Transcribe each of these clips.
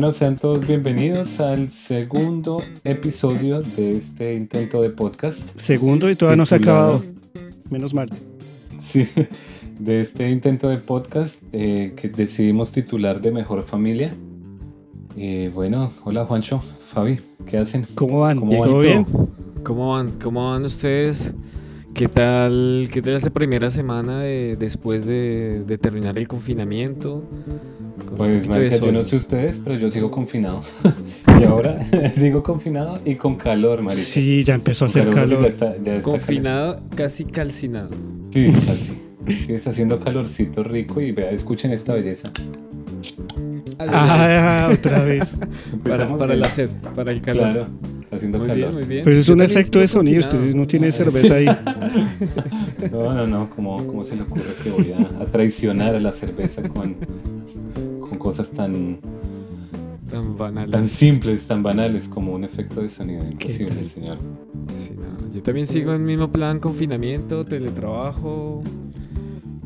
Bueno, sean todos bienvenidos al segundo episodio de este intento de podcast. Segundo y todavía no se ha acabado. Menos mal. Sí, de este intento de podcast eh, que decidimos titular de Mejor Familia. Eh, bueno, hola Juancho, Fabi, ¿qué hacen? ¿Cómo van? ¿Cómo ¿Todo bien? ¿Cómo van? ¿Cómo van ustedes? ¿Qué tal, qué tal esa primera semana de, después de, de terminar el confinamiento? Con un Pues de marica, yo no sé ustedes, pero yo sigo confinado. y ahora sigo confinado y con calor, marica. Sí, ya empezó a hacer calor. Ya está, ya está Confinado, casi calcinado. Sí, casi. Sí, está haciendo calorcito rico y vea, escuchen esta belleza. Ah, otra vez. para, para la sed, para el calor. Claro, está haciendo Muy calor. bien, muy bien. Pero es Yo un efecto de sonido. confinado. Usted no tiene cerveza ahí. No, no, no, ¿cómo, cómo se le ocurre que voy a, a traicionar a la cerveza con cosas tan, Tan banal. tan simples, tan banales como un efecto de sonido? Imposible, señor. Sí, no, Yo también sigo en el mismo plan, confinamiento, teletrabajo,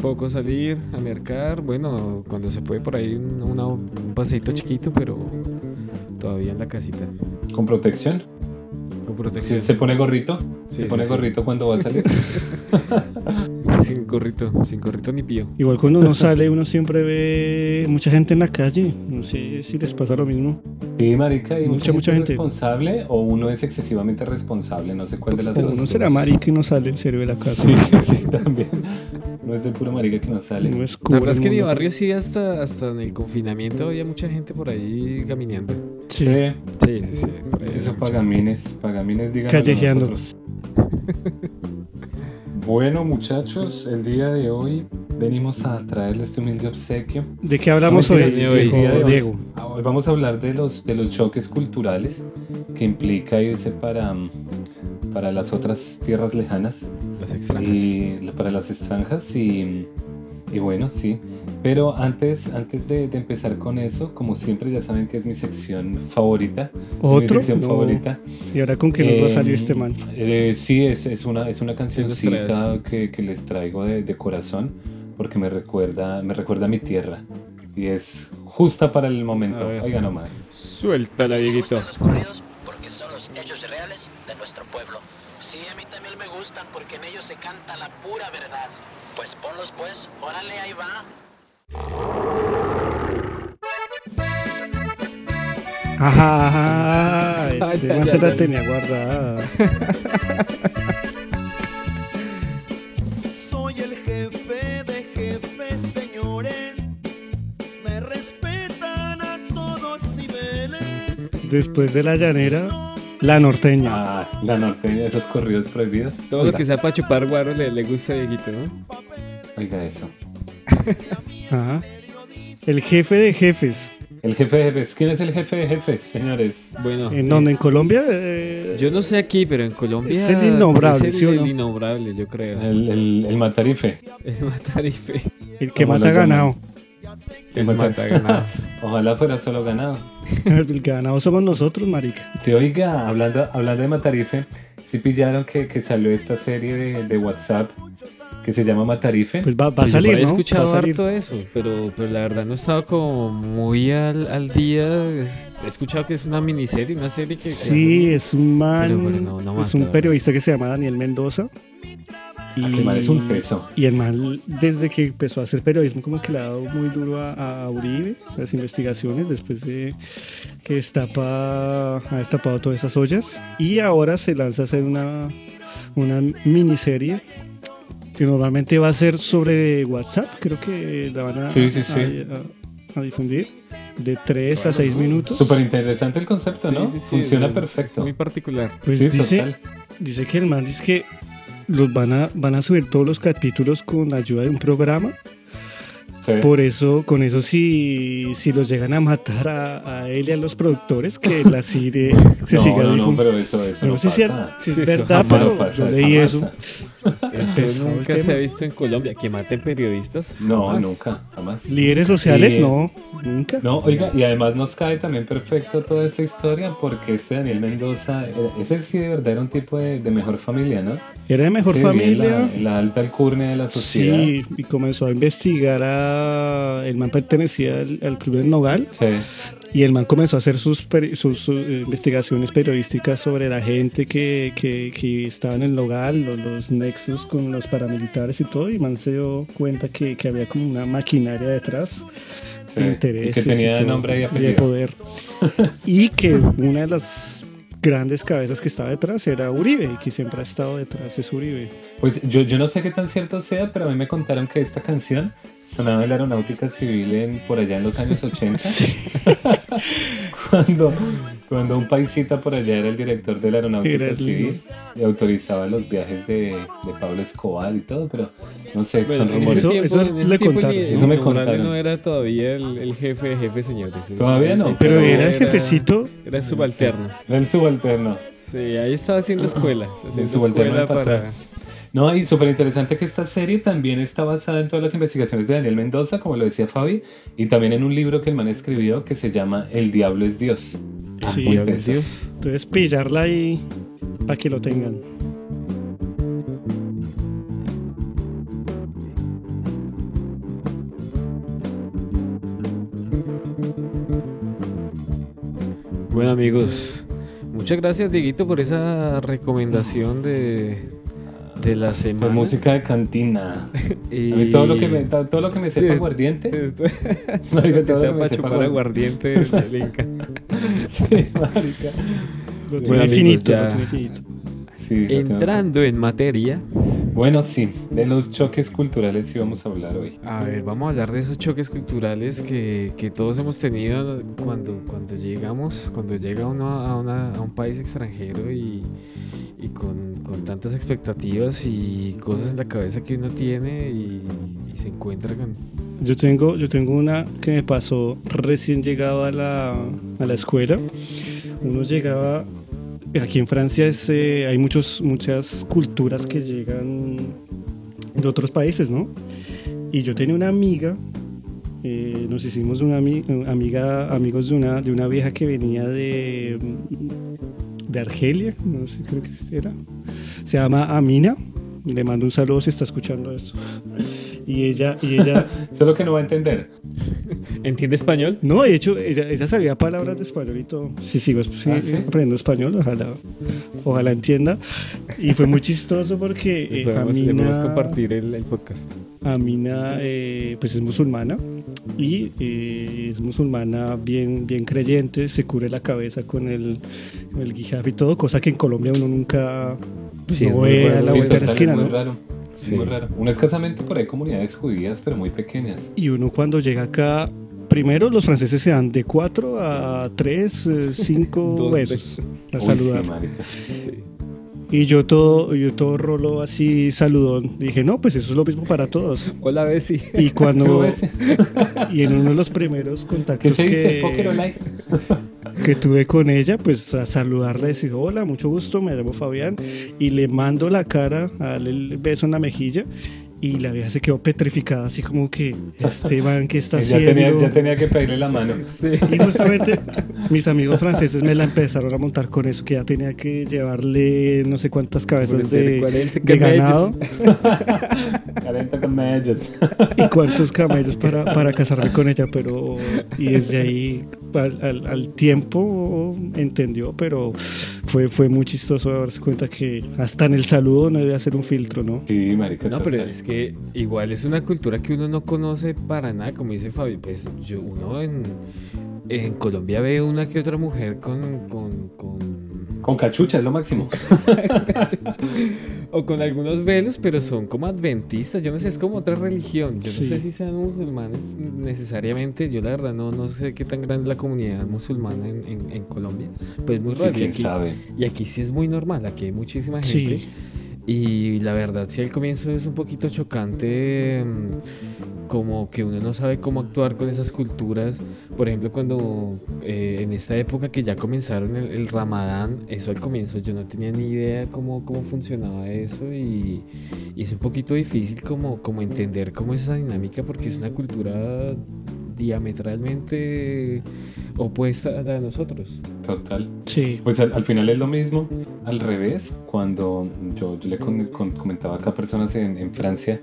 poco salir a mercar, bueno, cuando se puede por ahí un, una- un paseito chiquito, pero todavía en la casita, ¿Con protección? con ¿Se, protección. se pone gorrito? Sí, ¿Se sí, pone gorrito cuando va a salir? Sin gorrito, sin gorrito ni pío. Igual cuando uno sale, uno siempre ve mucha gente en la calle. No sé si les pasa lo mismo. Sí, marica, y Mucha, mucha, gente gente. es responsable o uno es excesivamente responsable, no sé cuál de las O dos. uno será marica y no sale en serio de la casa. Sí, sí, también. No es de puro marica que no sale. No es La verdad es que en mi barrio sí, hasta, hasta en el confinamiento había mucha gente por ahí caminando. Sí. Sí, Sí, sí, eso pagamines, pagamines digan Callejeando. Bueno muchachos, el día de hoy venimos a traerles este humilde obsequio. ¿De qué hablamos ¿Cómo hoy, Diego? Hoy vamos a hablar de los, de los choques culturales que implica irse para, para las otras tierras lejanas Las extrañas. y para las extranjas y, y bueno, sí. Pero antes, antes de, de empezar con eso, como siempre ya saben que es mi sección favorita. Mi ¿Otro? sección No. favorita. ¿Y ahora con qué nos va a salir este man? Eh, sí, es, es una, es una cancioncita que, que les traigo de, de corazón porque me recuerda, me recuerda a mi tierra y es justa para el momento. Ver. Oiga nomás. Suéltala, Dieguito. Corridos porque son los hechos reales de nuestro pueblo. Sí, a mí también me gustan porque en ellos se canta la pura verdad. Pues ponlos pues, órale, ahí va. Ajá, ajá, este ya, se la tenía guardada. Soy el jefe de jefes, señores. Me respetan a todos niveles. Después de la llanera, la norteña. Ah, la norteña, esos corridos prohibidos. Todo lo que sea para chupar guaro le, le gusta a Dieguito, ¿no? Oiga eso. Ajá. El jefe de jefes. El jefe de jefes. ¿Quién es el jefe de jefes, señores? Bueno, ¿En dónde? ¿En Colombia? Eh, yo no sé aquí, pero en Colombia. Es el innombrable, es el, ¿sí o no? el innombrable, yo creo. El, el, el matarife. El matarife. el que ¿cómo mata ganado. El mata- mata ganado. Ojalá fuera solo ganado. El ganado somos nosotros, marica. Sí, oiga, hablando, hablando de Matarife, sí pillaron que, que salió esta serie de, de WhatsApp que se llama Matarife. Pues va, va a Pues yo salir, ahí ¿no? He escuchado va a salir. harto eso, pero, pero la verdad no he estado como muy al, al día. Es- he escuchado que es una miniserie, una serie que. que Sí, es un man, Pero, pero no- no más, es un periodista que se llama Daniel Mendoza. Ah, que man es un peso. Y el man, desde que empezó a hacer periodismo, como que le ha dado muy duro a, a Uribe, las investigaciones, después de que destapa, ha destapado todas esas ollas. Y ahora se lanza a hacer una, una miniserie que normalmente va a ser sobre WhatsApp, creo que la van a, Sí, sí, sí. a- a- a difundir, de 3 a 6 minutos. Súper interesante el concepto, Sí, ¿no? sí, sí, Funciona es- perfecto. Muy particular. Pues Sí, dice, total. dice que el man dice que los van a, van a subir todos los capítulos con la ayuda de un programa. Sí. Por eso, con eso, si, si los llegan a matar a, a él y a los productores, que la serie se no, siga no, no, difundiendo. pero eso, eso No, no, sé si, pasa. si es Sí, eso verdad, jamás pero pasa, yo eso leí jamás eso. Eso nunca se ha visto en Colombia. Que maten periodistas. No, jamás. nunca, jamás. Líderes sociales, no, nunca. No, oiga, y además nos cae también perfecto toda esta historia porque este Daniel Mendoza, eh, ese sí de verdad era un tipo de, de mejor familia, ¿no? Era de mejor Sí, familia. La, la alta alcurnia de la sociedad. Sí, y comenzó a investigar a... El man pertenecía al, al club del Nogal Sí. Y el man comenzó a hacer sus, sus, sus, eh, investigaciones periodísticas sobre la gente que, que, que estaba en el hogar, los, los nexos con los paramilitares y todo. Y el man se dio cuenta que, que había como una maquinaria detrás Sí, de y intereses que tenía todo, nombre y de apellido. poder. y que una de las grandes cabezas que estaba detrás era Uribe, y que siempre ha estado detrás es Uribe. Pues yo, yo no sé qué tan cierto sea, pero a mí me contaron que esta canción sonaba la aeronáutica civil en, por allá en los años 80, cuando, cuando un paisita por allá era el director de la aeronáutica Era el civil y autorizaba los viajes de, de Pablo Escobar y todo, pero no sé, Bueno, son rumores. Eso- tiempo, eso le contaron. ni- Eso me contaron. no era todavía el, el jefe de jefe, señores. Todavía no. Pero No, era el jefecito. Era subalterno. Era el subalterno. Sí, ahí estaba haciendo escuela. Haciendo subalterno escuela de para... No, y súper interesante que esta serie también está basada en todas las investigaciones de Daniel Mendoza, como lo decía Fabi, y también en un libro que el man escribió que se llama El Diablo es Dios. Sí. muy Diablo, interesante. Dios. Entonces pillarla ahí para que lo tengan. Bueno amigos, muchas gracias Dieguito por esa recomendación de, de la semana. Fue música de cantina. Y... A mí todo lo que me, todo lo que me sepa Sí, aguardiente, Sí, esto- marica, que todo sea lo que me para sepa chupar aguardiente. encanta. Sí, marica. Lo tiene amigos, finito, ya. lo tiene finito. Sí, lo tengo Entrando en materia, Bueno, sí, de los choques culturales íbamos a hablar hoy. a ver, vamos a hablar de esos choques culturales que, que todos hemos tenido cuando, cuando llegamos, cuando llega uno a, una- a un país extranjero y, y con, con tantas expectativas y cosas en la cabeza que uno tiene y, y se encuentra con... Yo tengo, yo tengo una que me pasó recién llegado a la, a la escuela. Uno llegaba, aquí en Francia es, eh, hay muchos, muchas culturas que llegan de otros países, ¿no? Y yo tenía una amiga, eh, nos hicimos una ami- amiga, amigos de una, de una vieja que venía de, de Argelia, no sé, creo que era. Se llama Amina. Le mando un saludo si está escuchando esto. Y ella, y ella, Solo que no va a entender. ¿Entiende español? no, de hecho, ella, ella sabía palabras de español y todo. Sí, sigo sí, ¿Ah, sí? aprendiendo español, ojalá, ojalá entienda. Y fue muy chistoso porque eh, podemos, le podemos Amina, compartir el, el podcast. Amina eh, pues es musulmana y eh, es musulmana bien, bien creyente, se cubre la cabeza con el, el hijab y todo, cosa que en Colombia uno nunca Sí, es no ve a la Sí, vuelta de la esquina, ¿no? raro. Sí. Muy raro. Uno escasamente por ahí comunidades judías, pero muy pequeñas. Y uno cuando llega acá, primero los franceses se dan de 4 a 3, 5 Dos besos a Uy, saludar. sí, y yo todo, yo todo rolo así saludón. Dije, no, pues eso es lo mismo para todos. Hola, Bessie. Y ¿Qué cuando, y en uno de los primeros ¿Qué contactos se dice? que, Poker online. Que tuve con ella, pues a saludarla, decir, hola, mucho gusto, me llamo Fabián. Y le mando la cara, a darle el beso en la mejilla. Y la vieja se quedó petrificada, así como que, este man, ¿qué está Ya haciendo? tenía, ya tenía que pedirle la mano. Y justamente mis amigos franceses me la empezaron a montar con eso, que ya tenía que llevarle no sé cuántas cabezas de, 40 de ganado 40 camellos. y cuántos camellos para, para casarme con ella, pero y desde ahí al, al- al tiempo entendió, pero fue, fue muy chistoso darse cuenta que hasta en el saludo no debe hacer un filtro, ¿no? Sí, marica. No, pero es que igual es una cultura que uno no conoce para nada, como dice Fabi, pues yo uno en, en Colombia ve una que otra mujer con, con, con Con cachucha es lo máximo. o con algunos velos, pero son como adventistas, yo no sé, es como otra religión, yo Sí. no sé si sean musulmanes necesariamente, yo la verdad no, no sé qué tan grande es la comunidad musulmana en, en- en Colombia, pues es muy Sí, raro, y, aquí, sabe. y aquí sí es muy normal, aquí hay muchísima gente. Sí, Y la verdad, sí, al comienzo es un poquito chocante, mm, como que uno no sabe cómo actuar con esas culturas. Por ejemplo, cuando eh, en esta época que ya comenzaron el, el Ramadán, eso al comienzo yo no tenía ni idea cómo, cómo funcionaba eso y, y es un poquito difícil como, como entender cómo es esa dinámica porque es una cultura diametralmente opuesta a la de nosotros. Total. sí. Pues al, al final es lo mismo. Al revés, cuando yo, yo le con- con- comentaba acá a personas en, en Francia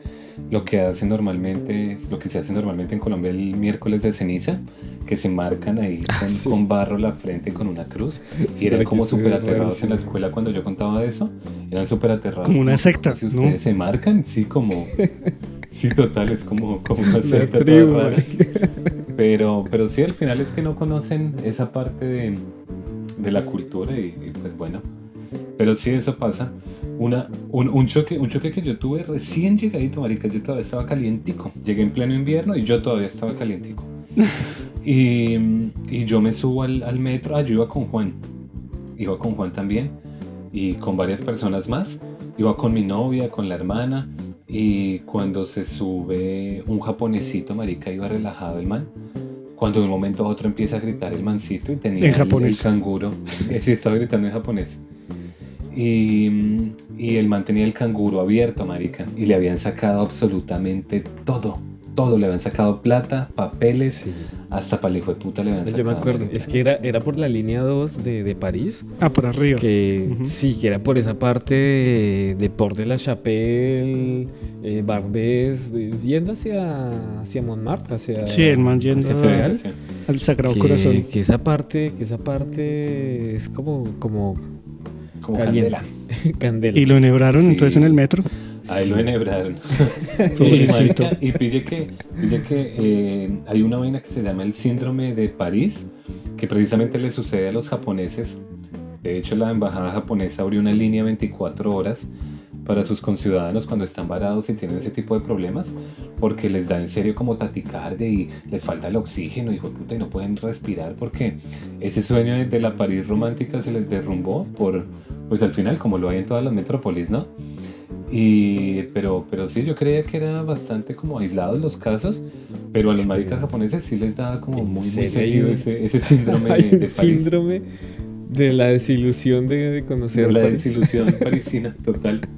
lo que hacen normalmente, lo que se hace normalmente en Colombia el miércoles de ceniza, que se marcan ahí Ah, con, sí. con barro la frente con una cruz. Sí, y eran como súper aterrados en la escuela cuando yo contaba de eso. Eran súper aterrados. Como una secta, Si ¿no? ustedes se marcan, sí, como... Sí, total, es como, como una secta toda rara. Pero, pero sí, al final es que no conocen esa parte de, de la cultura y, y, pues bueno. Pero sí, eso pasa. Una, un, un choque, un choque que yo tuve recién llegadito, marica, yo todavía estaba calientico. Llegué en pleno invierno y yo todavía estaba calientico. y, y yo me subo al, al metro, ah, yo iba con Juan. Iba con Juan también y con varias personas más. Iba con mi novia, con la hermana. Y cuando se sube un japonesito, marica, iba relajado el man. Cuando de un momento a otro empieza a gritar el mancito y tenía En el- japonés. el canguro. sí, estaba gritando en japonés. Y, y el man tenía el canguro abierto, marica. Y le habían sacado absolutamente todo. Todo. Le habían sacado plata, papeles, Sí. Hasta para el hijo de puta le. Yo me acuerdo, es que era, era por la línea 2 de, de París, Ah, por arriba. que sí, que era por esa parte de, de Port de la Chapelle, eh, Barbès, eh, yendo hacia, hacia Montmartre, hacia... Sí, el man yendo hacia Real. sí, al Sagrado que, Corazón. que esa parte, que esa parte es como, como Como caliente, candela. candela. Y lo enhebraron Sí. entonces en el metro. Ahí lo enhebraron. y, marica, y pille que, pille que eh, hay una vaina que se llama el síndrome de París, que precisamente le sucede a los japoneses. De hecho, la embajada japonesa abrió una línea 24 horas para sus conciudadanos cuando están varados y tienen ese tipo de problemas, porque les da en serio como taticardia y les falta el oxígeno, hijo de puta, y no pueden respirar porque ese sueño de, de la París romántica se les derrumbó por, pues al final, como lo hay en todas las metrópolis, ¿no? Y, pero, pero sí, yo creía que era bastante como aislados los casos, pero a los maricas japoneses sí les da como ¿En muy, muy seguido ese, ese síndrome Hay de, de París. síndrome de la desilusión de, de conocer De la París. desilusión parisina, total.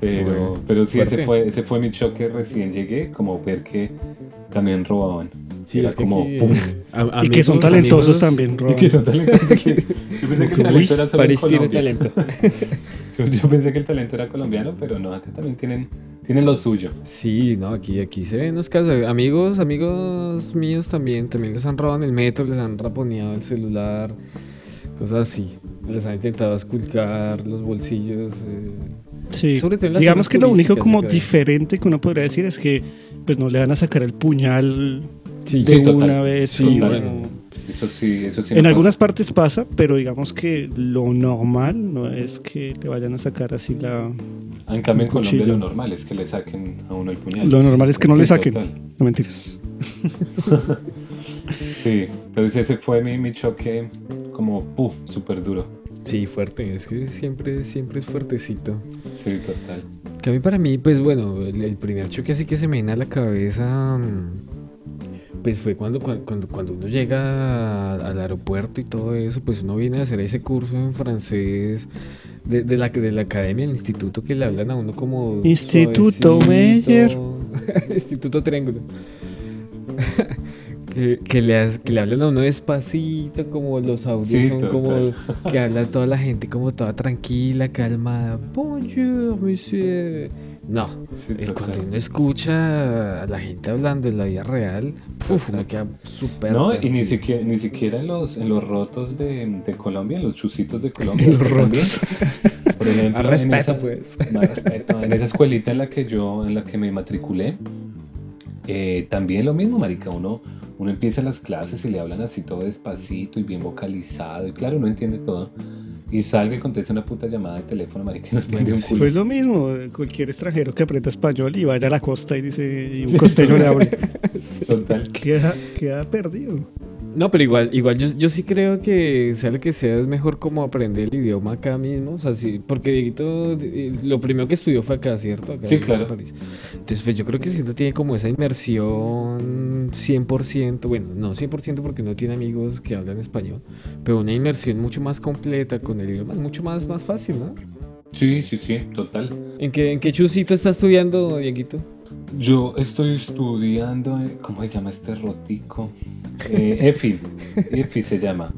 Pero, Bueno, pero sí, ese fue, ese fue mi choque recién llegué, como ver que también robaban. Sí, Era es que como, aquí, pum. a- Y que son talentosos amigos, también, Y Roban. que son talentosos. Yo pensé que el Uy, talento era solo en París tiene talento. Yo, yo pensé que el talento era colombiano, pero no, acá también tienen, tienen lo suyo. Sí, no, aquí, aquí se ven los casos. Amigos, amigos míos también, también les han robado en el metro, les han raponeado el celular, cosas así. Les han intentado esculcar los bolsillos. eh. Sí. Sobre todo Digamos que lo único como diferente que uno podría decir es que pues no le van a sacar el puñal Sí, de Sí, total. una vez. Sí, como- bueno. Eso sí, eso sí. En no algunas pasa. partes pasa, pero digamos que lo normal no es que le vayan a sacar así la... Ah, En cambio, en Colombia lo normal es que le saquen a uno el puñal. Lo normal es que no Sí, le saquen. total. No mentiras. Sí, entonces ese fue mi, mi choque como, puh, súper duro. Sí, fuerte, es que siempre, siempre es fuertecito. Sí, total. Que a mí para mí, pues bueno, el, el primer choque así que se me viene a la cabeza, mm, pues fue cuando, cuando, cuando, uno llega al aeropuerto y todo eso, pues uno viene a hacer ese curso en francés de, de la, de la academia, del instituto, que le hablan a uno como... Instituto suavecito. Meyer. instituto Triángulo. Que, que le, que le hablan a uno despacito, como los audios Sí, son como que habla toda la gente como toda tranquila, calmada. Bonjour, monsieur. No, Sí, el total. cuando uno escucha a la gente hablando en la vida real, puf, uno queda súper. No, y ni siquiera, ni siquiera en los, en los rotos de, de Colombia, en los chusitos de Colombia. Los rotos. Por ejemplo, en esa- pues. Respeto. En esa escuelita en la que yo, en la que me matriculé, eh, también lo mismo, marica. Uno, uno empieza las clases y le hablan así todo despacito y bien vocalizado. Y claro, uno entiende todo. Y salga y contesta una puta llamada de teléfono, marica, no entiende un culo. Pues lo mismo, cualquier extranjero que aprenda español y vaya a la costa y dice y un costeño le hable, Total. queda, queda perdido. No, pero igual, igual yo, yo sí creo que sea lo que sea, es mejor como aprender el idioma acá mismo. O sea, sí, porque Dieguito, eh, lo primero que estudió fue acá, ¿cierto? Acá Sí, en claro. París. Entonces, pues yo creo que si uno tiene como esa inmersión 100%, bueno, no 100% porque no tiene amigos que hablan español, pero una inmersión mucho más completa con el idioma, es mucho más, más fácil, ¿no? Sí, sí, sí, total. ¿En qué, en qué chusito está estudiando, Dieguito? Yo estoy estudiando, eh, ¿cómo se llama este rotico? Eh, EFI, EFI se llama.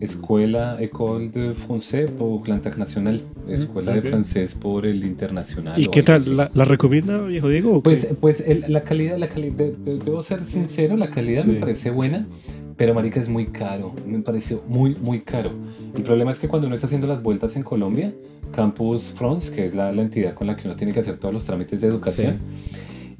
Escuela École de Français pour l'International, Escuela ok. de Francés por el Internacional. ¿Y qué tal? ¿La, la recomienda, viejo Diego? Pues, pues el- la calidad, la calidad, de- de- debo ser sincero, la calidad Sí. me parece buena, pero marica es muy caro, me pareció muy, muy caro. El problema es que cuando uno está haciendo las vueltas en Colombia, Campus France, que es la, la entidad con la que uno tiene que hacer todos los trámites de educación,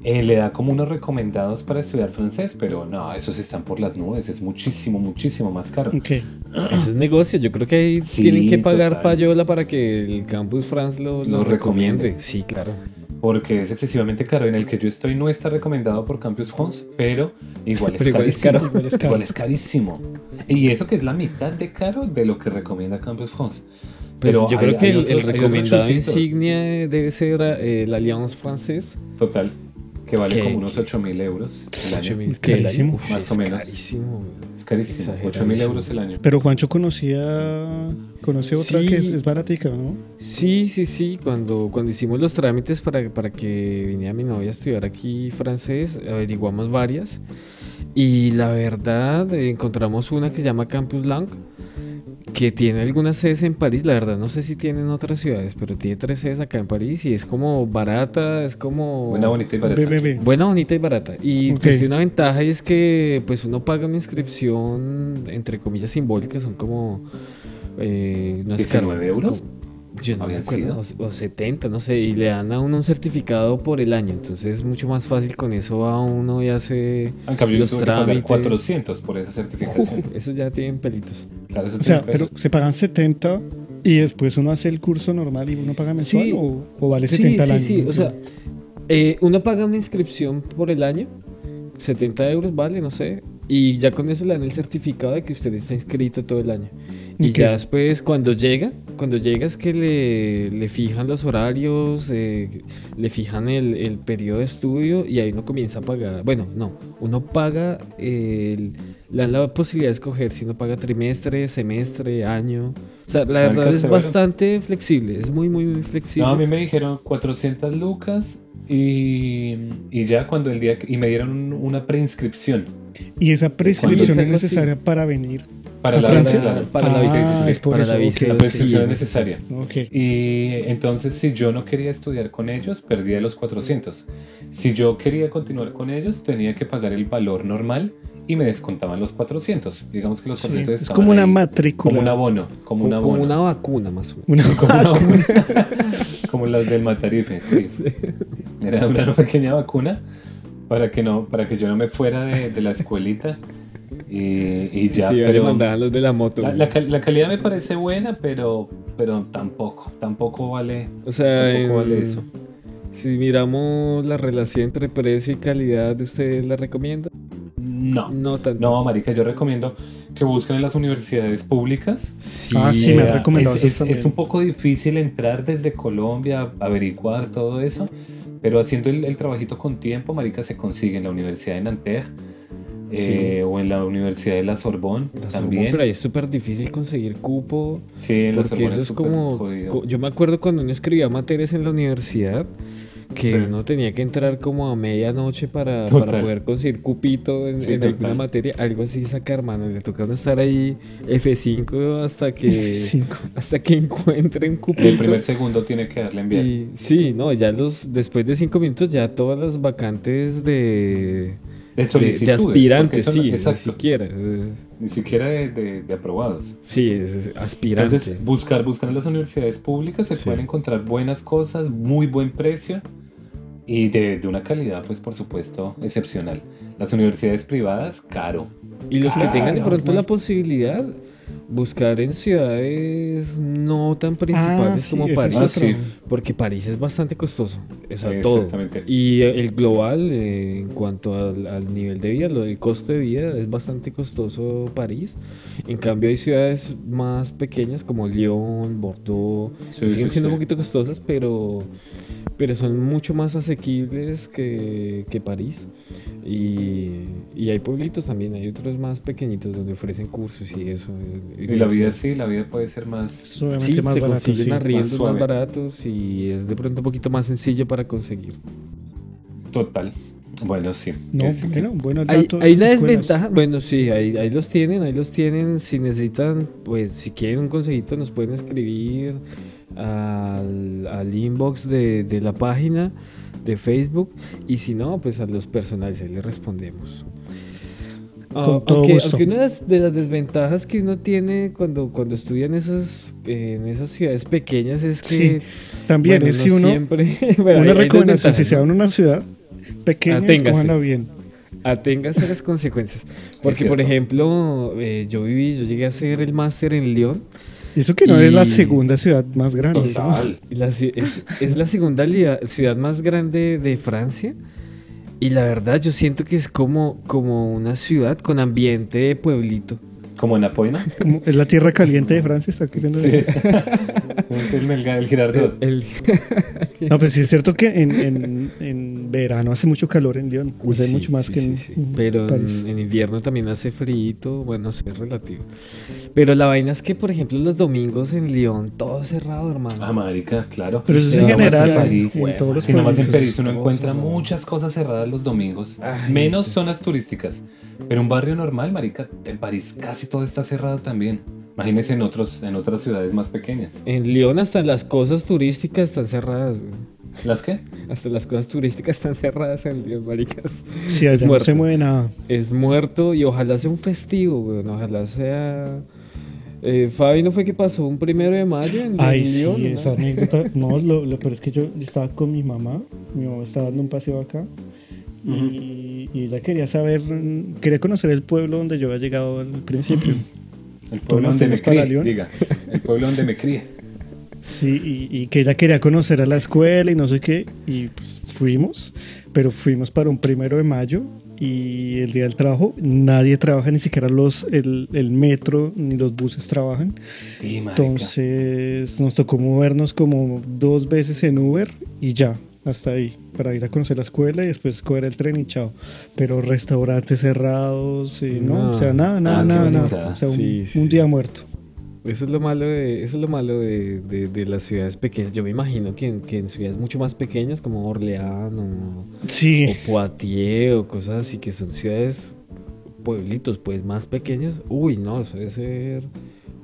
eh, le da como unos recomendados para estudiar francés, pero no, esos están por las nubes, es muchísimo, muchísimo más caro. Ok. Eso es negocio. Yo creo que ahí Sí, tienen que pagar total. payola para que el Campus France lo, lo Lo recomiende. recomiende. Sí, claro. Porque es excesivamente caro. En el que yo estoy no está recomendado por Campus France, pero igual es Pero igual es carísimo. caro. Igual es caro. Igual es carísimo. Y eso que es la mitad de caro de lo que recomienda Campus France. Pues Pero yo hay- creo que el, otros- recomendado insignia debe ser eh, la Alliance Française. Total. Que vale ¿Qué? como unos 8 mil euros el año. 8.000 Carísimo. que el año, uf, Más es o menos. Carísimo. Es carísimo. 8 mil euros el año. Pero Juancho conocía, conoce otra Sí. que es, es baratica, ¿no? Sí, sí, sí. Cuando, cuando hicimos los trámites para, para que viniera mi novia a estudiar aquí francés, averiguamos varias. Y la verdad, eh, encontramos una que se llama Campus Lang, que tiene algunas sedes en París. La verdad, no sé si tiene en otras ciudades, pero tiene tres sedes acá en París y es como barata, es como. Buena, bonita y barata. Buena, bonita y barata. Y Ok. pues tiene una ventaja y es que pues uno paga una inscripción entre comillas simbólica, son como eh, no es caro. 19 euros. Como- Yo no me ¿Habían acuerdo, o, o 70, no sé, y le dan a uno un certificado por el año, entonces es mucho más fácil con eso a uno y hace En cambio, yo los trámites. 400 por esa certificación. eso ya tienen pelitos. Claro, eso O sea, pero pelos. se pagan 70 y después uno hace el curso normal y uno paga mensual Sí. o, o vale Sí, 70 al sí, año. sí, o sea, eh, uno paga una inscripción por el año, 70 euros vale, no sé, y ya con eso le dan el certificado de que usted está inscrito todo el año. Y ya después, cuando llega, cuando llega es que le, le fijan los horarios, eh, le fijan el, el periodo de estudio y ahí uno comienza a pagar. Bueno, no, uno paga, el, le dan la posibilidad de escoger si uno paga trimestre, semestre, año. O sea, la verdad es bastante flexible, es muy, muy, muy flexible. No, a mí me dijeron 400 lucas y, y ya cuando el día y me dieron un- una preinscripción Y esa prescripción es necesaria para venir. Para ¿A la Francia? visa, claro. Para la Ah, visa. para la visa. La prescripción sí, es necesaria. Ok. Y entonces si yo no quería estudiar con ellos, perdía los 400. Si yo quería continuar con ellos, tenía que pagar el valor normal y me descontaban los 400. Digamos que los Sí, 400 es como una ahí matrícula. como un abono, como un Como, una vacuna más o menos. Una- como, una vacuna, como las del Matarife. sí. Era una pequeña vacuna para que no, para que yo no me fuera de, de la escuelita y, y ya. sí, pero mandaban los de la moto. la, la la calidad me parece buena, pero, pero tampoco, tampoco vale, o sea, tampoco en- vale eso. si miramos la relación entre precio y calidad, ¿usted la recomienda? No. No tanto. No, marica, yo recomiendo que busquen en las universidades públicas. Sí, Ah, sí, me han recomendado es, esas es- es un poco difícil entrar desde Colombia, averiguar todo eso, pero haciendo el, el trabajito con tiempo, marica, se consigue en la Universidad de Nanterre eh, o en la Universidad de la Sorbonne, también. pero ahí es súper difícil conseguir cupo. sí, en la Porque Sorbonne eso es como. jodido. Yo me acuerdo cuando uno escribía materias en la universidad. Que Sí. uno tenía que entrar como a medianoche para, para poder conseguir cupito en, Sí, en alguna materia. Algo así sacar, mano. Le toca a uno estar ahí F5 hasta que hasta que encuentre un cupito. El primer segundo tiene que darle enviar. Y sí, no, ya los después de cinco minutos ya todas las vacantes de, de de, solicitudes. de aspirantes, no- sí, ni siquiera. eh, ni siquiera de, de- de aprobados. Sí, es, aspirante. Entonces, buscar, buscar en las universidades públicas se Sí. pueden encontrar buenas cosas, muy buen precio y de, de una calidad, pues por supuesto, excepcional. Las universidades privadas, caro. y los que tengan de pronto la posibilidad, buscar en ciudades no tan principales Ah, sí, como es París. Ah, sí. Porque París es bastante costoso. O sea, todo. Exactamente. Y eh, el global, eh, en cuanto al, al nivel de vida, lo del costo de vida, es bastante costoso París. En cambio, hay ciudades más pequeñas como Lyon, Bordeaux, Sí, que siguen sí, siendo sí. un poquito costosas, pero, pero son mucho más asequibles que, que París. Y, y hay pueblitos también, hay otros más pequeñitos donde ofrecen cursos y eso. Y la vida sí, la vida puede ser más... Sí, más se barato. consiguen sí. arriendos más, baratos y es de pronto un poquito más sencillo para conseguir. Total, Bueno, sí. No, bueno, Hay, una escuelas. desventaja. Bueno, sí, ahí, ahí los tienen, ahí los tienen. Si necesitan, pues si quieren un consejito, nos pueden escribir al, al inbox de, de la página de Facebook. Y si no, pues a los personales, ahí les respondemos. Con todo aunque, gusto. aunque una de las, de las desventajas que uno tiene cuando, cuando estudia en esas, en esas ciudades pequeñas es que. También bueno, es si no uno, siempre- bueno, una recomendación, si se va a una ciudad pequeña, escójanla bien. Aténgase a las consecuencias. Porque, por ejemplo, eh, yo viví, yo llegué a hacer el máster en Lyon. Y eso que no es la Y- segunda ciudad más grande. Total. y la es, es la segunda ciudad más grande de Francia. Y la verdad, yo siento que es como, como una ciudad con ambiente de pueblito. Como en Apoina. Es la tierra caliente de Francia, está queriendo decir. El, Melga- el Girardot. El- No, pues sí es cierto que en, en, en verano hace mucho calor en Lyon. Uy, Hace sí, mucho más sí, que sí, en, sí. en Pero París. en, en invierno también hace frío, bueno, sí, es relativo. Pero la vaina es que, por ejemplo, los domingos en Lyon, todo cerrado, hermano. Ah, marica, claro. Pero eso es en general, París, en todos los Si nomás en. París uno encuentra muchas cosas cerradas los domingos. Ay, menos zonas turísticas. Pero un barrio normal, marica, en París casi todo está cerrado también. Imagínense en, otros, en otras ciudades más pequeñas. En Lyon hasta las cosas turísticas están cerradas. güey. ¿Las qué? Hasta las cosas turísticas están cerradas en Lyon, maricas. Sí, allá no muerto. se mueve nada. Es muerto y ojalá sea un festivo, güey. Ojalá sea... Eh, Fabi, ¿no fue que pasó un primero de mayo en, Ay, en sí, no? esa anécdota. No, lo, lo peor es que yo, yo estaba con mi mamá. Mi mamá estaba dando un paseo acá. Y, y ella quería saber, quería conocer el pueblo donde yo había llegado al principio. El pueblo donde me crié, León. diga. El pueblo donde me crié. Sí, y, y que ella quería conocer a la escuela y no sé qué. Y pues fuimos, pero fuimos para un primero de mayo. Y el día del trabajo, nadie trabaja, ni siquiera los, el, el metro ni los buses trabajan. Sí. Entonces nos tocó movernos como dos veces en Uber y ya, hasta ahí, para ir a conocer la escuela y después coger el tren y chao. Pero restaurantes cerrados, eh, no, No. o sea, nada, nada, nada, nada. O sea, un, Sí, sí, un sí. día muerto. Eso es lo malo de, eso es lo malo de, de- de las ciudades pequeñas. Yo me imagino que en, que en ciudades mucho más pequeñas como Orleans o, Sí, o Poitiers o cosas así que son ciudades, pueblitos pues más pequeños. Uy, no, eso debe ser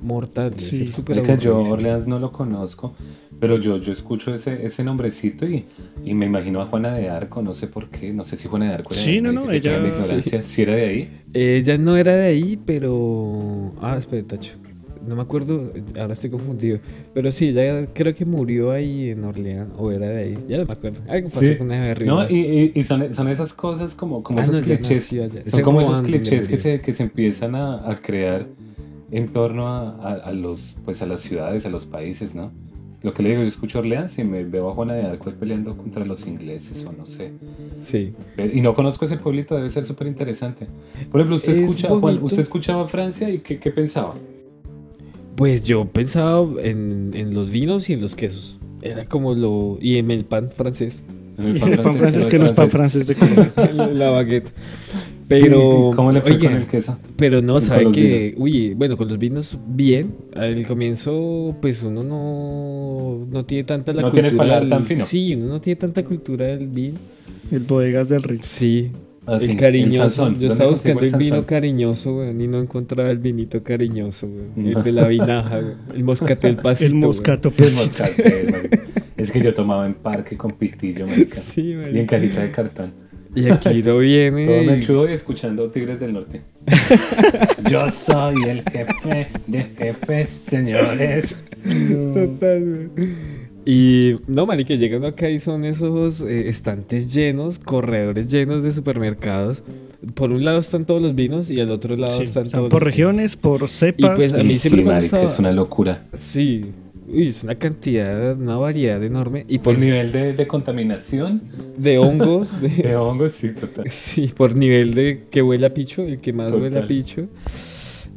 mortal. debe Sí. ser Marica, yo. Orleans no lo conozco, pero yo, yo escucho ese, ese nombrecito y, y me imagino a Juana de Arco, no sé por qué, no sé si Juana de Arco era Sí, de no, ahí, no, ella- ignorancia, si era de ahí. Ella no era de ahí, pero... Ah, espera, Tacho. No me acuerdo, ahora estoy confundido. Pero sí, ella creo que murió ahí en Orleans, o era de ahí. Ya no me acuerdo. Algo pasó Sí. con esa de No, y, y- y son, son esas cosas como, como Ah, esos no, ya clichés. Son como esos clichés que se, que se empiezan a, a crear en torno a, a- a los, pues a las ciudades, a los países, ¿no? Lo que le digo, yo escucho Orleans y me veo a Juana de Arco peleando contra los ingleses o no sé. Sí. Pero- Y no conozco ese pueblito, debe ser súper interesante. Por ejemplo, usted, Es escucha, Juan, usted escuchaba Francia y qué, qué pensaba. Pues yo pensaba en, en los vinos y en los quesos. Era como lo... Y en el pan francés. En el el pan francés que no es pan francés de Colombia. la baguette. Pero... ¿Cómo le fue con el queso? Pero no, sabe que, vinos? uy, bueno, con los vinos bien. Al comienzo, pues uno no, no tiene tanta la No tiene cultura. el paladar tan fino. Sí, uno no tiene tanta cultura del vino. El bodegas del Ritz. Sí, El cariñoso. sazón. Yo ¿Dónde estaba buscando el vino cariñoso, weón, y no encontraba el vinito cariñoso, weón. No. El de la vinaja, weón. El moscatel pasito. El moscato. El moscatel, marica. Es que yo tomaba en parque con pitillo, marica. Sí, Y en marica. cajita de cartón. Y aquí no viene. Todo mechudo y escuchando Tigres del Norte. Yo soy el jefe de jefes, señores. Total, weón. Y no, marica, llegan acá y son esos eh, estantes llenos, corredores llenos de supermercados. Por un lado están todos los vinos y al otro lado Sí, están están todos por los- regiones, por cepas. pues, A mí Y siempre sí, me marica, gustaba. es una locura. Sí, uy, es una cantidad, una variedad enorme. Y Por nivel de, de contaminación, de hongos, de, de hongos, sí, total. Sí, por nivel de que huele a picho, el que más huele a Total. picho.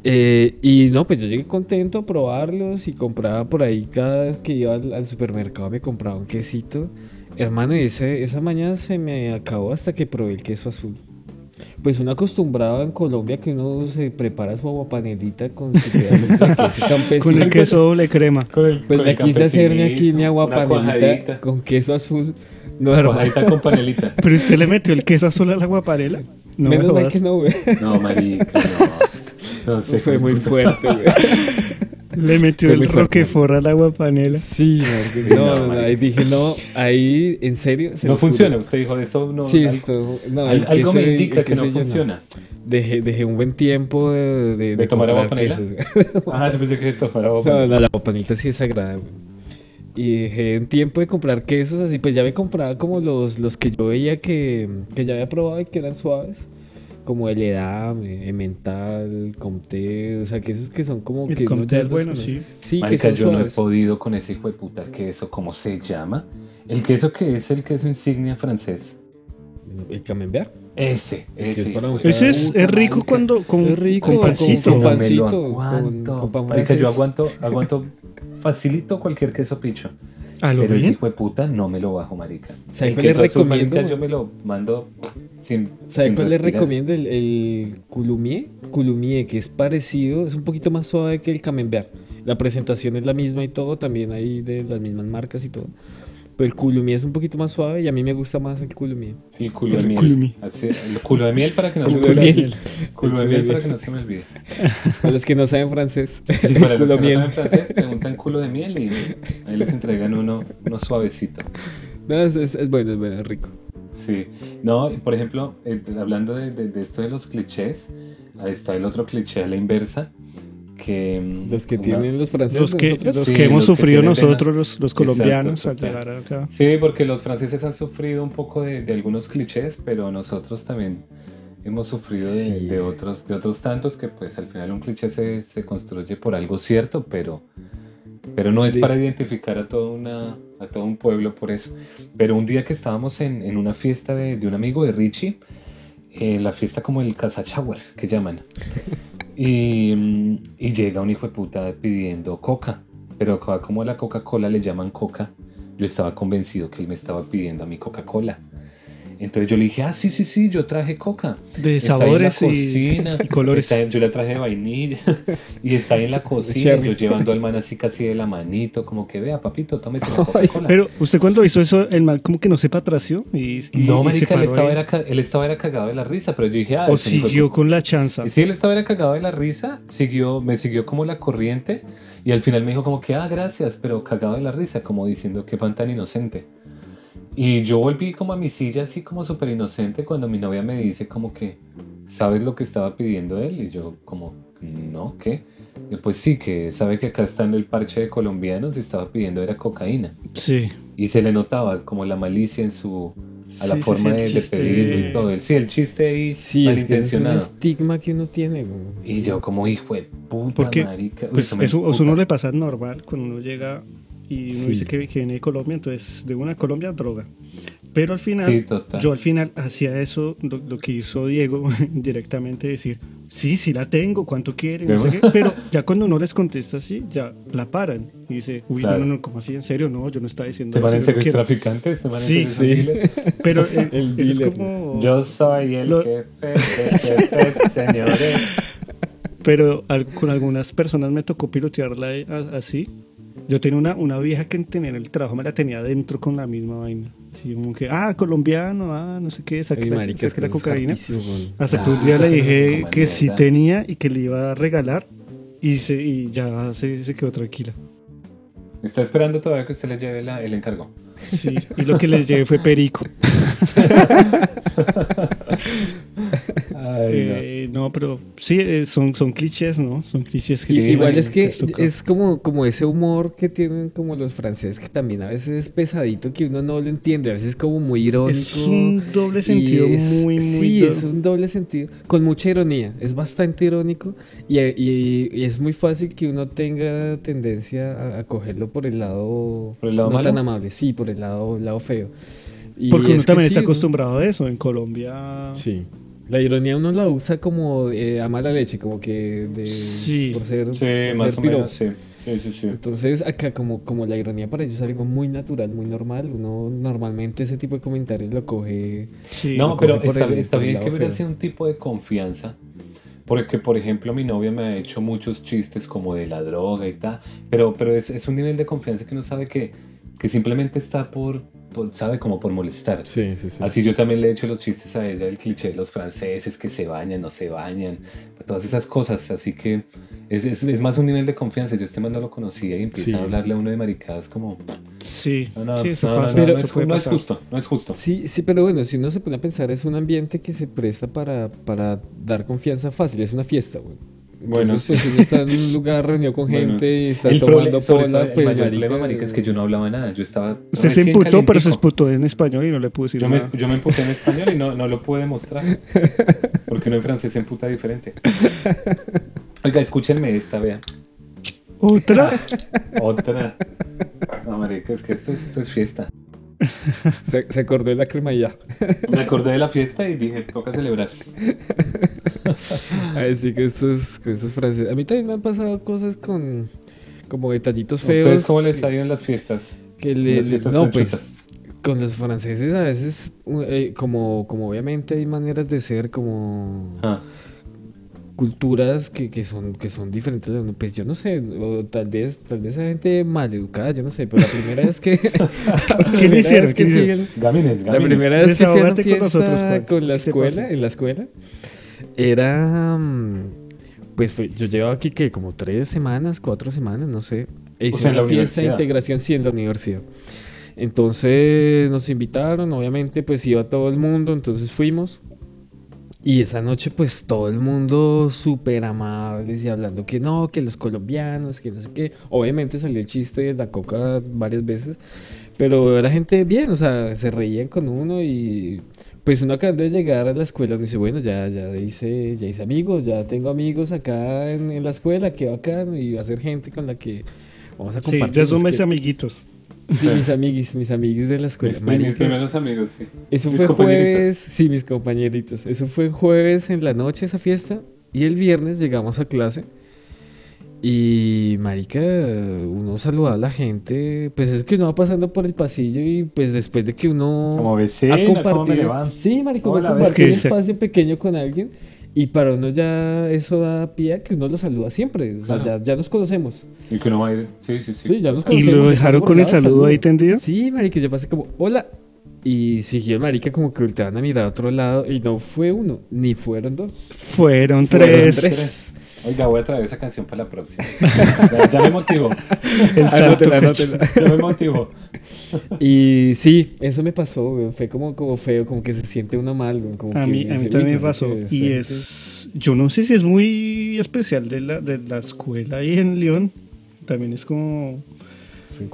Eh, y no, pues yo llegué contento a probarlos y compraba por ahí cada vez que iba al, al supermercado me compraba un quesito. Hermano, y ese, esa mañana se me acabó hasta que probé el queso azul. Pues uno acostumbrado en Colombia que uno se prepara su aguapanelita con su pedazo de queso campesino. Con el queso doble crema. Con el- Pues con me el quise hacerme aquí mi aguapanelita con queso azul, No, hermano. Con panelita. Pero usted le metió el queso azul al agua panela. No me Menos mal jodas. que no, güey. No, marica, no. No sé Fue muy fuerte, güey. Le metió Fue el roquefort al agua panela. Sí, no, no, ahí dije, no, ahí, en serio. se No juro. funciona. Usted dijo de eso no. sí, algo, esto, no, al- algo me indica que no funciona. Dejé, dejé un buen tiempo de, de, ¿De tomar agua panela? Ah, yo pensé que tomara agua. No, no, la panita sí es sagrada, güey. Y dejé un tiempo de comprar quesos así, pues ya me compraba como los, los que yo veía que, que ya había probado y que eran suaves. Como el Edam, eh, Emmental, Comté, o sea, quesos que son como El que... Comté es bueno, sí. Sí, que Marica, son yo no he podido con ese hijo de puta queso. ¿Cómo se llama? El queso que es el queso insignia francés. El camembert. Ese, El que ese. es. Ese es, es rico marica. cuando con, Es rico, con con- pancito. con lo pancito, aguanto. con- con pan Marica, yo aguanto, aguanto facilito cualquier queso picho. A lo Pero ese bien. hijo de puta no me lo bajo, marica. ¿Sabe El cuál le recomiendo? marica, yo me lo mando sin ¿Sabe sin cuál les respirar. recomiendo? El, el coulommiers. Coulommiers, que es parecido, es un poquito más suave que el camembert. La presentación es la misma y todo, también hay de las mismas marcas y todo. Pero el coulommiers es un poquito más suave y a mí me gusta más el coulommiers. El culo de El miel. culumi. Así, el culo de miel para que no se me Culo de olvide. miel. Culo de de miel miel. para que no se me olvide. A los que no saben francés, Sí, el para los que no saben francés, preguntan culo de miel y ahí les entregan uno, uno suavecito. No, es, es- es bueno, es bueno, es rico. Sí. No, por ejemplo, eh, hablando de, de- de esto de los clichés, ahí está el otro cliché a la inversa, que... mm, Los que una- tienen los franceses. Los que, los Sí, que hemos los que sufrido tienen nosotros, los, los Exacto, colombianos, al total. llegar acá. Sí, porque los franceses han sufrido un poco de, de algunos clichés, pero nosotros también hemos sufrido de, Sí. de otros, de otros tantos que pues al final un cliché se, se construye por algo cierto, pero, pero no es Sí. para identificar a, toda una, a todo un pueblo por eso. Pero un día que estábamos en, en una fiesta de, de un amigo de Richie, eh, la fiesta como el Casachauer, que llaman, y, llega un hijo de puta pidiendo coca, pero como a la Coca-Cola le llaman coca, yo estaba convencido que él me estaba pidiendo a mi Coca-Cola. Entonces yo le dije, ah, sí, sí, sí, yo traje coca. De Está ahí en la sabores y, cocina, y colores. está- yo le traje de vainilla y está ahí en la cocina. Yo llevando al man así casi de la manito, como que vea, papito, tómese la Coca-Cola. Pero usted cuando hizo eso, el mal como que no se patració y, y- no, marica, él estaba, era, él estaba era cagado de la risa, pero yo dije, ah, o siguió con la chanza. Sí, él estaba era cagado de la risa, siguió, me siguió como la corriente y al final me dijo como que, ah, gracias, pero cagado de la risa, como diciendo que pan tan inocente. Y yo volví como a mi silla así como súper inocente cuando mi novia me dice como que, ¿sabes lo que estaba pidiendo él? Y yo como, no, ¿qué? Y pues sí, que sabe que acá está en el parche de colombianos y estaba pidiendo era cocaína. Sí. Y se le notaba como la malicia en su, a la Sí, sí, forma sí, el de, de pedirlo y todo. Sí, el chiste ahí Sí, es que es un malintencionado. estigma que uno tiene. Y yo como hijo de puta, Porque, marica. Uy, Pues eso emputa. uno le pasa normal cuando uno llega y uno Sí. dice que, que viene de Colombia, entonces de una Colombia droga. Pero al final, Sí, yo al final hacía eso, lo, lo que hizo Diego, directamente decir, sí, sí la tengo, ¿cuánto quiere? No sé qué. Pero ya cuando uno les contesta así, ya la paran. Y dice, uy, Claro. no, no, no, ¿cómo así? ¿En serio? No, yo no estaba diciendo ¿Te van eso, en yo serio no es quiero". traficante? ¿Te van Sí, sí. dealer? Pero eh, El eso es dealer. como... Yo soy el Lo- jefe de jefes, señores. Pero al- con algunas personas me tocó pilotearla a- así. Yo tenía una, una vieja que tenía en el trabajo, me la tenía dentro con la misma vaina. Así como que, ah, colombiano, ah, no sé qué, saqué, Ay, la, marica, saqué la es que es cocaína. Hasta que un día le dije que sí tenía y que le iba a regalar y, se, y ya se, se quedó tranquila. Está esperando todavía que usted le lleve la- el encargo. Sí, y lo que le llevé fue perico. Ay, Eh, no. pero sí, eh, son, son clichés, ¿no? Son clichés que igual es que es como, como ese humor que tienen como los franceses, que también a veces es pesadito, que uno no lo entiende, a veces es como muy irónico. Es un doble sentido es- muy, muy... Sí, do- es un doble sentido, con mucha ironía, es bastante irónico y, y- y es muy fácil que uno tenga tendencia a, a cogerlo por el lado, ¿Por el lado no malo? tan amable, sí, por el lado, lado feo. Y Porque uno también sí, está acostumbrado a eso. En Colombia... Sí. La ironía uno la usa como eh, a mala leche, como que de, Sí. por ser, Sí, por más ser o piro. menos, sí. Sí, sí, sí. Entonces, acá como, como la ironía para ellos es algo muy natural, muy normal. Uno normalmente ese tipo de comentarios lo coge. Sí. No, lo pero coge por está, el- está bien que hubiera sido un tipo de confianza. Porque, por ejemplo, mi novia me ha hecho muchos chistes como de la droga y tal. Pero, pero es, es un nivel de confianza que uno sabe que, que simplemente está por, por- sabe, como por molestar. Sí, sí, sí. Así yo también le he hecho los chistes a ella, el cliché de los franceses que se bañan, no se bañan, todas esas cosas. Así que es, es, es más un nivel de confianza. Yo este man no lo conocía y empieza Sí. a hablarle a uno de maricadas como, Sí, no, no, sí, eso no, pasa. Pero- es, no es justo, no es justo. Sí, sí, pero bueno, si uno se pone a pensar, es un ambiente que se presta para, para dar confianza fácil, es una fiesta, güey. Bueno, Entonces, pues uno está en un lugar reunido con Bueno, gente y está el tomando pola, todo, el pues mayor marica, problema, marica, es que yo no hablaba nada. Yo estaba. Usted se emputó, pero se emputó en español y no le pudo decir Yo me, nada. yo me emputé en español y no, no lo pude demostrar. Porque uno en francés se emputa diferente. Oiga, escúchenme esta, vean. ¿Otra? Otra. No, marica, es que esto es, esto es fiesta. Se, se acordó de la cremallera. Me acordé de la fiesta y dije, toca celebrar. Así que estos, que estos franceses. A mí también me han pasado cosas con como detallitos ¿A ¿Ustedes feos. cómo les ha ido en las fiestas? que le, fiestas no, pues con los franceses a veces, eh, como, como obviamente hay maneras de ser, como Ah, culturas que, que son que son diferentes. Pues yo no sé, o tal vez tal vez hay gente maleducada, yo no sé, pero la primera vez que la primera hicieron? que ¿Qué fui hicieron? en- gamines, la gamines. primera vez que fui a una Desahógate con fiesta nosotros, Juan. con la ¿Qué escuela, en la escuela, era pues fue- yo llevaba aquí que como tres semanas, cuatro semanas, no sé. E hice sea, la una fiesta de integración sí en la universidad. Entonces nos invitaron, obviamente pues iba todo el mundo, entonces fuimos. Y esa noche pues todo el mundo súper amables y hablando que no, que los colombianos, que no sé qué. Obviamente salió el chiste de la coca varias veces, pero era gente bien, o sea, se reían con uno y pues uno acaba de llegar a la escuela uno dice, bueno, ya, ya hice, ya hice amigos, ya tengo amigos acá en, en la escuela, qué bacano, y va a ser gente con la que vamos a Sí, compartir. ya son mis que- amiguitos. Sí, mis amiguis, mis amiguis de la escuela. Mis, mis primeros amigos, sí. Eso Mis fue jueves, sí, mis compañeritos. Eso fue jueves en la noche esa fiesta. Y el viernes llegamos a clase. Y marica, uno saludaba a la gente, pues es que uno va pasando por el pasillo y pues después de que uno Como ha vecina, ¿cómo me compartido, sí, marica, uno Hola, compartió un espacio pequeño con alguien y para uno ya eso da pie a que uno lo saluda siempre, o sea, Claro. ya, ya nos conocemos. Y que uno va a ir. Sí, sí, sí. Sí, ya nos ¿Y lo dejaron con el saludo ahí tendido? Sí, marica, yo pasé como, hola. Y siguió el marica como que volteaban a mirar a otro lado y no fue uno, ni fueron dos. Fueron Fueron tres. tres. Oiga, voy a traer esa canción para la próxima. ya, ya me salto Anótela, anótela. Ya me motivo. Y sí, eso me pasó, güey. Fue como, como feo, como que se siente uno mal, güey, como A que mí, a también "Uy, me pasó. Y es. Yo no sé si es muy especial de la, de la escuela ahí en León. También es como.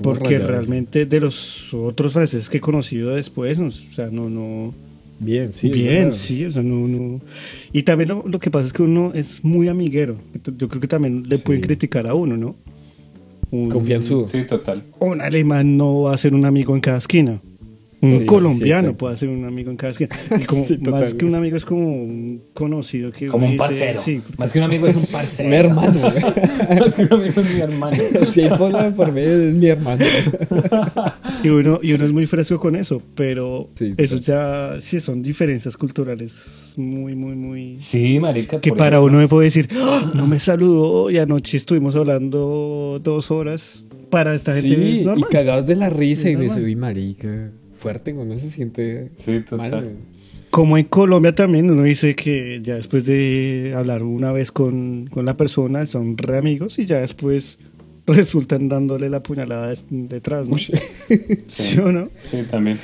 Porque rayados". realmente de los otros franceses que he conocido después, no, o sea, no, no. Bien, sí. bien, sí, o sea, no, no. Y también lo, lo que pasa es que uno es muy amiguero. Yo creo que también le pueden Sí. criticar a uno, ¿no? Un, Confianzudo. Sí, total. Un alemán no va a ser un amigo en cada esquina. Un Sí, colombiano puede ser un amigo en cada esquina. Y como, Sí, más que un amigo es como un conocido que Como un dice- parcero. sí, Más que un amigo es un parcero. Mi hermano, güey. Más que un amigo es mi hermano. Si hay pola por medio, es mi hermano. y uno, y uno es muy fresco con eso, pero Sí, eso ya sí son diferencias culturales muy, muy, muy... Sí, marica. Que para ejemplo, uno me puede decir, "Ah, no me saludó y anoche estuvimos hablando dos horas. Para esta gente Sí, es y normal. cagados de la risa y normal. uy, marica, fuerte, güey, uno se siente Sí, mal, total. güey. Como en Colombia también uno dice que ya después de hablar una vez con, con la persona son re amigos y ya después resultan dándole la puñalada detrás, ¿no? ¿Sí o no? Sí, también.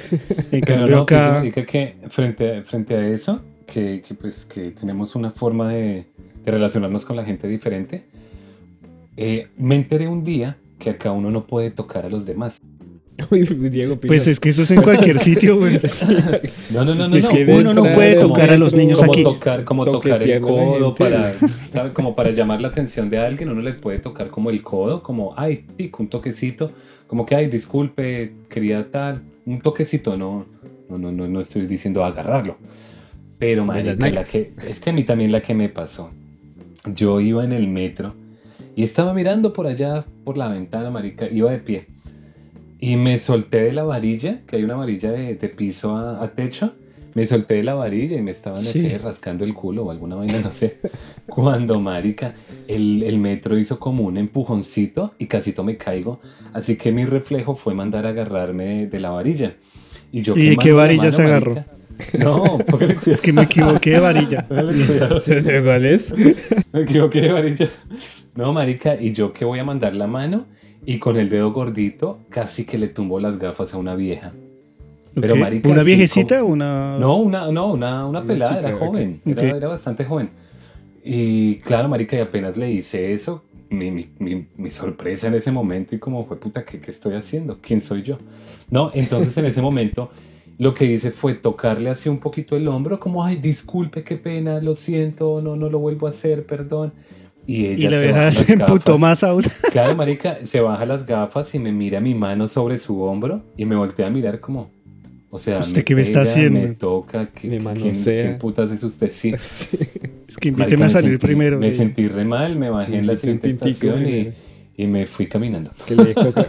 En Pero cambio no, pues, acá... marica, que frente, a- frente a eso, que, que, pues que tenemos una forma de, de relacionarnos con la gente diferente, eh, me enteré un día que acá uno no puede tocar a los demás. Uy, Diego, Pues es que eso es en cualquier sitio, güey. No, no, no, no. Es no. que uno no puede Como- tocar a los niños como aquí. tocar, como tocar el codo para, ¿sabe? Como para llamar la atención de alguien, uno le puede tocar como el codo, como, ay, tic, un toquecito, como que, ay, disculpe, quería tal, un toquecito, no, no, no, no, no estoy diciendo agarrarlo. Pero, marica, la que, es que a mí también la que me pasó. Yo iba en el metro y estaba mirando por allá, por la ventana, marica, iba de pie. Y me solté de la varilla, que hay una varilla de, de piso a, a techo, me solté de la varilla y me estaban Sí. sé, rascando el culo o alguna vaina, no sé. Cuando, marica, el, el metro hizo como un empujoncito y casito me caigo. Así que mi reflejo fue mandar a agarrarme de la varilla. ¿Y, yo ¿Y de qué la varilla mano, se agarró? marica. No. Es que me equivoqué de varilla. ¿Cuál es? Me equivoqué de varilla. No, marica, y yo que voy a mandar la mano y con el dedo gordito casi que le tumbo las gafas a una vieja. Pero, Ok. marica, ¿Una viejecita o una.? No, una, no, una, una pelada, chica, era joven, era, Ok. era bastante joven. Y claro, marica, y apenas le hice eso, mi, mi, mi, mi sorpresa en ese momento y como fue puta, ¿qué, ¿qué estoy haciendo? ¿Quién soy yo? No, entonces en ese momento lo que hice fue tocarle así un poquito el hombro, como, ay, disculpe, qué pena, lo siento, no, no lo vuelvo a hacer, perdón. Y ella Y la se emputó gafas. más aún. Claro, marica, se baja las gafas y me mira mi mano sobre su hombro y me voltea a mirar como, o sea, ¿Usted qué me está haciendo? Me toca, ¿qué, Me ¿quién, quién putas es usted? Sí. Sí. Es que Marica, invíteme a me salir sentí- primero. Me sentí re mal, me bajé en la siguiente estación y, y me fui caminando. Que le coca.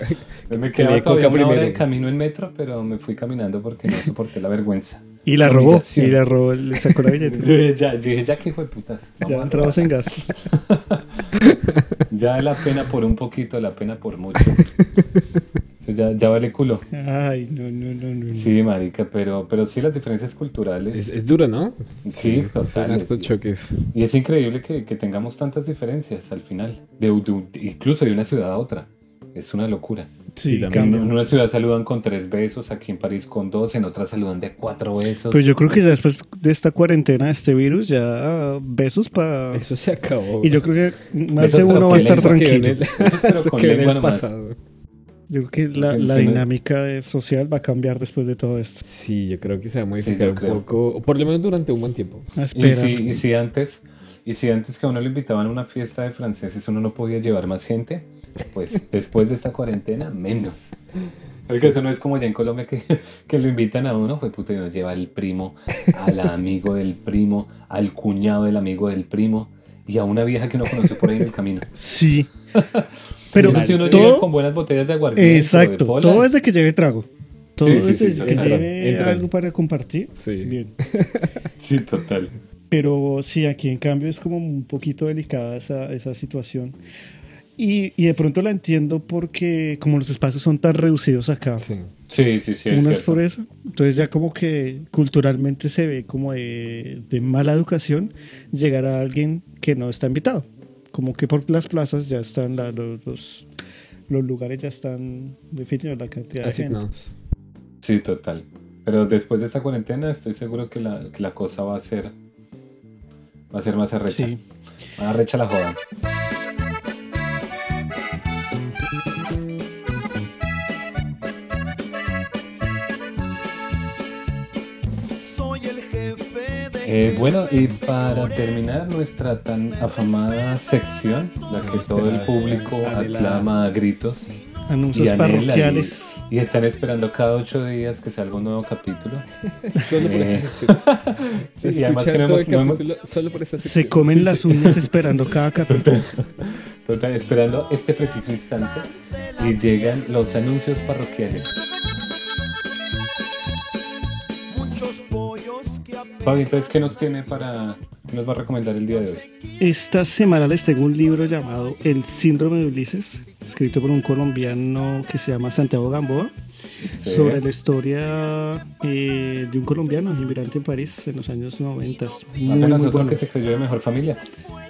Me Que le coca una hora de camino en metro, pero me fui caminando porque no soporté la vergüenza. Y la la robó. Y la robó. Le sacó la Yo billetera. dije, ya, yo dije, ya que hijo de putas. Ya a robar. en gastos. Ya la pena por un poquito, la pena por mucho. Eso ya, ya vale culo. Ay, no, no, no, no. Sí, marica, pero, pero sí las diferencias culturales. Es, es duro, ¿no? Sí, Son total. hartos choques. Y es increíble que, que tengamos tantas diferencias al final, de, de- incluso de una ciudad a otra. Es una locura. Sí, Sí, también. En, una ciudad saludan con tres besos, aquí en París con dos, en otra saludan de cuatro besos. Pues yo creo que ya después de esta cuarentena, de este virus, ya besos para... Eso se acabó. Y yo creo que más Besos, de uno va a estar tranquilo. el- Eso pero con lengua pasado. Yo creo que la, dinámica social va a cambiar después de todo esto. Sí, yo creo que se va a modificar un creo. poco, o por lo menos durante un buen tiempo. A y, esperar. si, y si antes, y si antes que a uno le invitaban a una fiesta de franceses uno no podía llevar más gente, pues después de esta cuarentena, menos. Porque eso no es como allá en Colombia que, que lo invitan a uno, pues puta, y uno lleva al primo, al amigo del primo, al cuñado del amigo del primo y a una vieja que uno conoció por ahí en el camino. Sí. Pero si uno llega todo... con buenas botellas de aguardiente. de Exacto. Todo es de que lleve trago. Todo Sí, sí, es sí, que lleve entran. algo para compartir. Sí. Bien. Sí, total. Pero sí, aquí en cambio es como un poquito delicada esa, esa situación. Y, y de pronto la entiendo porque como los espacios son tan reducidos acá, Sí. Sí, sí, sí. Es unas por eso, entonces ya como que culturalmente se ve como de, de mala educación llegar a alguien que no está invitado. Como que por las plazas ya están la- los, los, los lugares ya están definidos la cantidad de gente. Asignados. Sí, total. Pero después de esta cuarentena estoy seguro que la, que la cosa va a ser va a ser más arrecha. Sí. Más arrecha la joda. Eh, bueno, y para terminar nuestra tan afamada sección, la que todo el público aclama a gritos Anuncios y anhela parroquiales. y, y están esperando cada ocho días que salga un nuevo capítulo. Solo por Eh, esta sección. Sí, y además Escuchar que no todo hemos- el no hemos- capítulo solo por esta Se sección. comen las uñas esperando cada capítulo. Total, esperando este preciso instante y llegan los anuncios parroquiales. Fabi, entonces, ¿qué nos tiene para, qué nos va a recomendar el día de hoy? Esta semana les tengo un libro llamado El síndrome de Ulises, escrito por un colombiano que se llama Santiago Gamboa, Sí. sobre la historia eh, de un colombiano inmigrante en París en los años 90. Muy, Apenas muy otro bueno. que se creyó de mejor familia.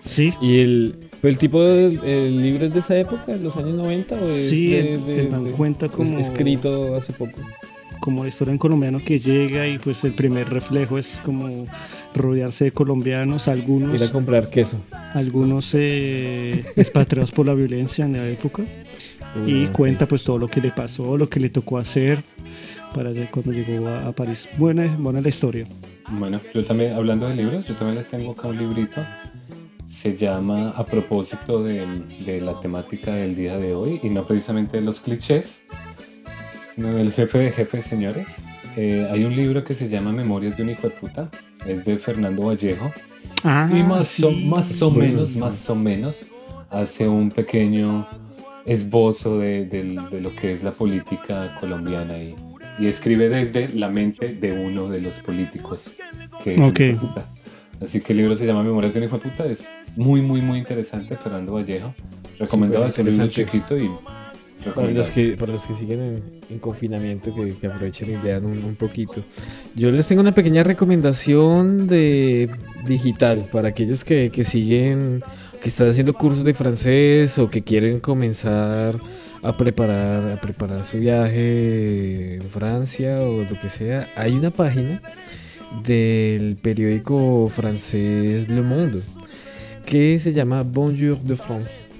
Sí, ¿Y el, el tipo de el libro es de esa época, de los años 90? ¿O es Sí, de, el- de- el man de- cuenta como- Escrito hace poco. Como la historia de un colombiano que llega y pues el primer reflejo es como rodearse de colombianos, algunos, Ir a comprar queso. algunos eh, expatriados por la violencia en la época. y cuenta pues todo lo que le pasó, lo que le tocó hacer para cuando llegó a, a París. Buena, buena la historia. Bueno, yo también, hablando de libros, yo también les tengo acá un librito. Se llama A propósito de, de la temática del día de hoy, y no precisamente de los clichés, sino del jefe de jefes, señores. Eh, hay un libro que se llama Memorias de un hijo de puta, es de Fernando Vallejo, Ah, y más, o, sí. más o menos, más o menos, hace un pequeño esbozo de, del- de lo que es la política colombiana y, y escribe desde la mente de uno de los políticos que es un Ok. hijo de puta. Así que el libro se llama Memorias de un hijo de puta. Es muy, muy, muy interesante. Fernando Vallejo. Recomendado libro interesante. chiquito y. Para los que, para los que siguen en, en confinamiento, que, que aprovechen y lean un, un poquito. Yo les tengo una pequeña recomendación de digital para aquellos que, que siguen, que están haciendo cursos de francés o que quieren comenzar a preparar, a preparar su viaje en Francia o lo que sea. Hay una página del periódico francés Le Monde que se llama Bonjour de France.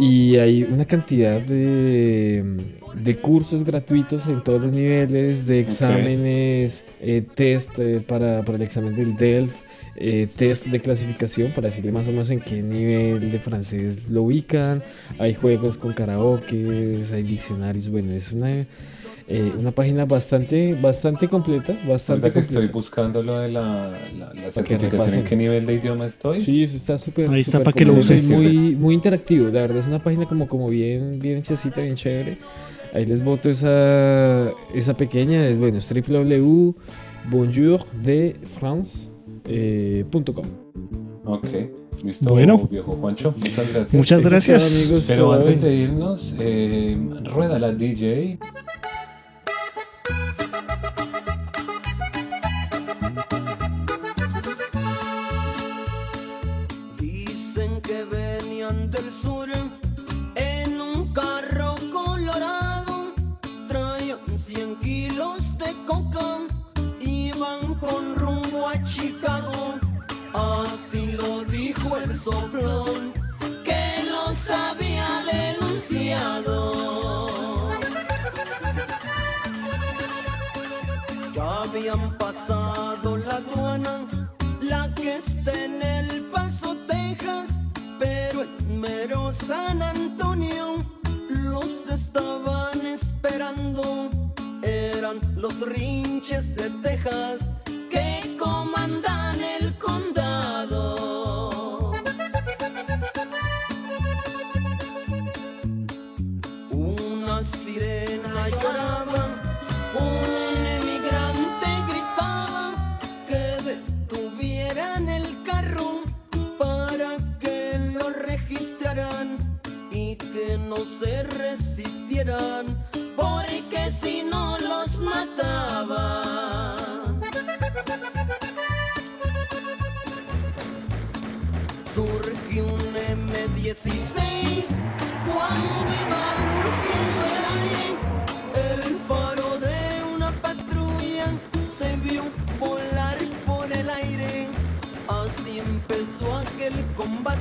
Y hay una cantidad de, de cursos gratuitos en todos los niveles, de exámenes, eh, test eh, para, para el examen del DELF, eh, test de clasificación para decirle más o menos en qué nivel de francés lo ubican. Hay juegos con karaoke, hay diccionarios. Bueno, es una, eh, una página bastante, bastante completa. Bastante que estoy buscando lo de la, la, certificación. ¿en qué nivel de idioma estoy? Sí, eso está súper. Ahí está para que lo usen. Muy, muy interactivo, la verdad es una página como, como bien, bien hechecita, bien chévere. Ahí les boto esa, esa pequeña, es bueno, es www.bonjourdefrance.com. Ok, listo. Bueno. viejo Juancho, muchas gracias. Muchas gracias. todo, amigos, Pero antes hoy. de irnos, eh, rueda la DJ. Chicago. Así lo dijo el soplón que los había denunciado. Ya habían pasado la aduana, la que está en El Paso, Texas, pero en mero San Antonio los estaban esperando. Eran los rinches de Texas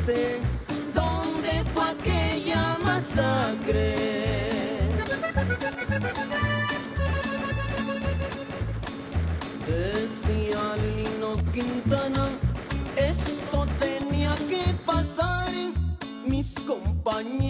combate. ¿Dónde fue aquella masacre? Decía Lino Quintana, esto tenía que pasar. Mis compañeros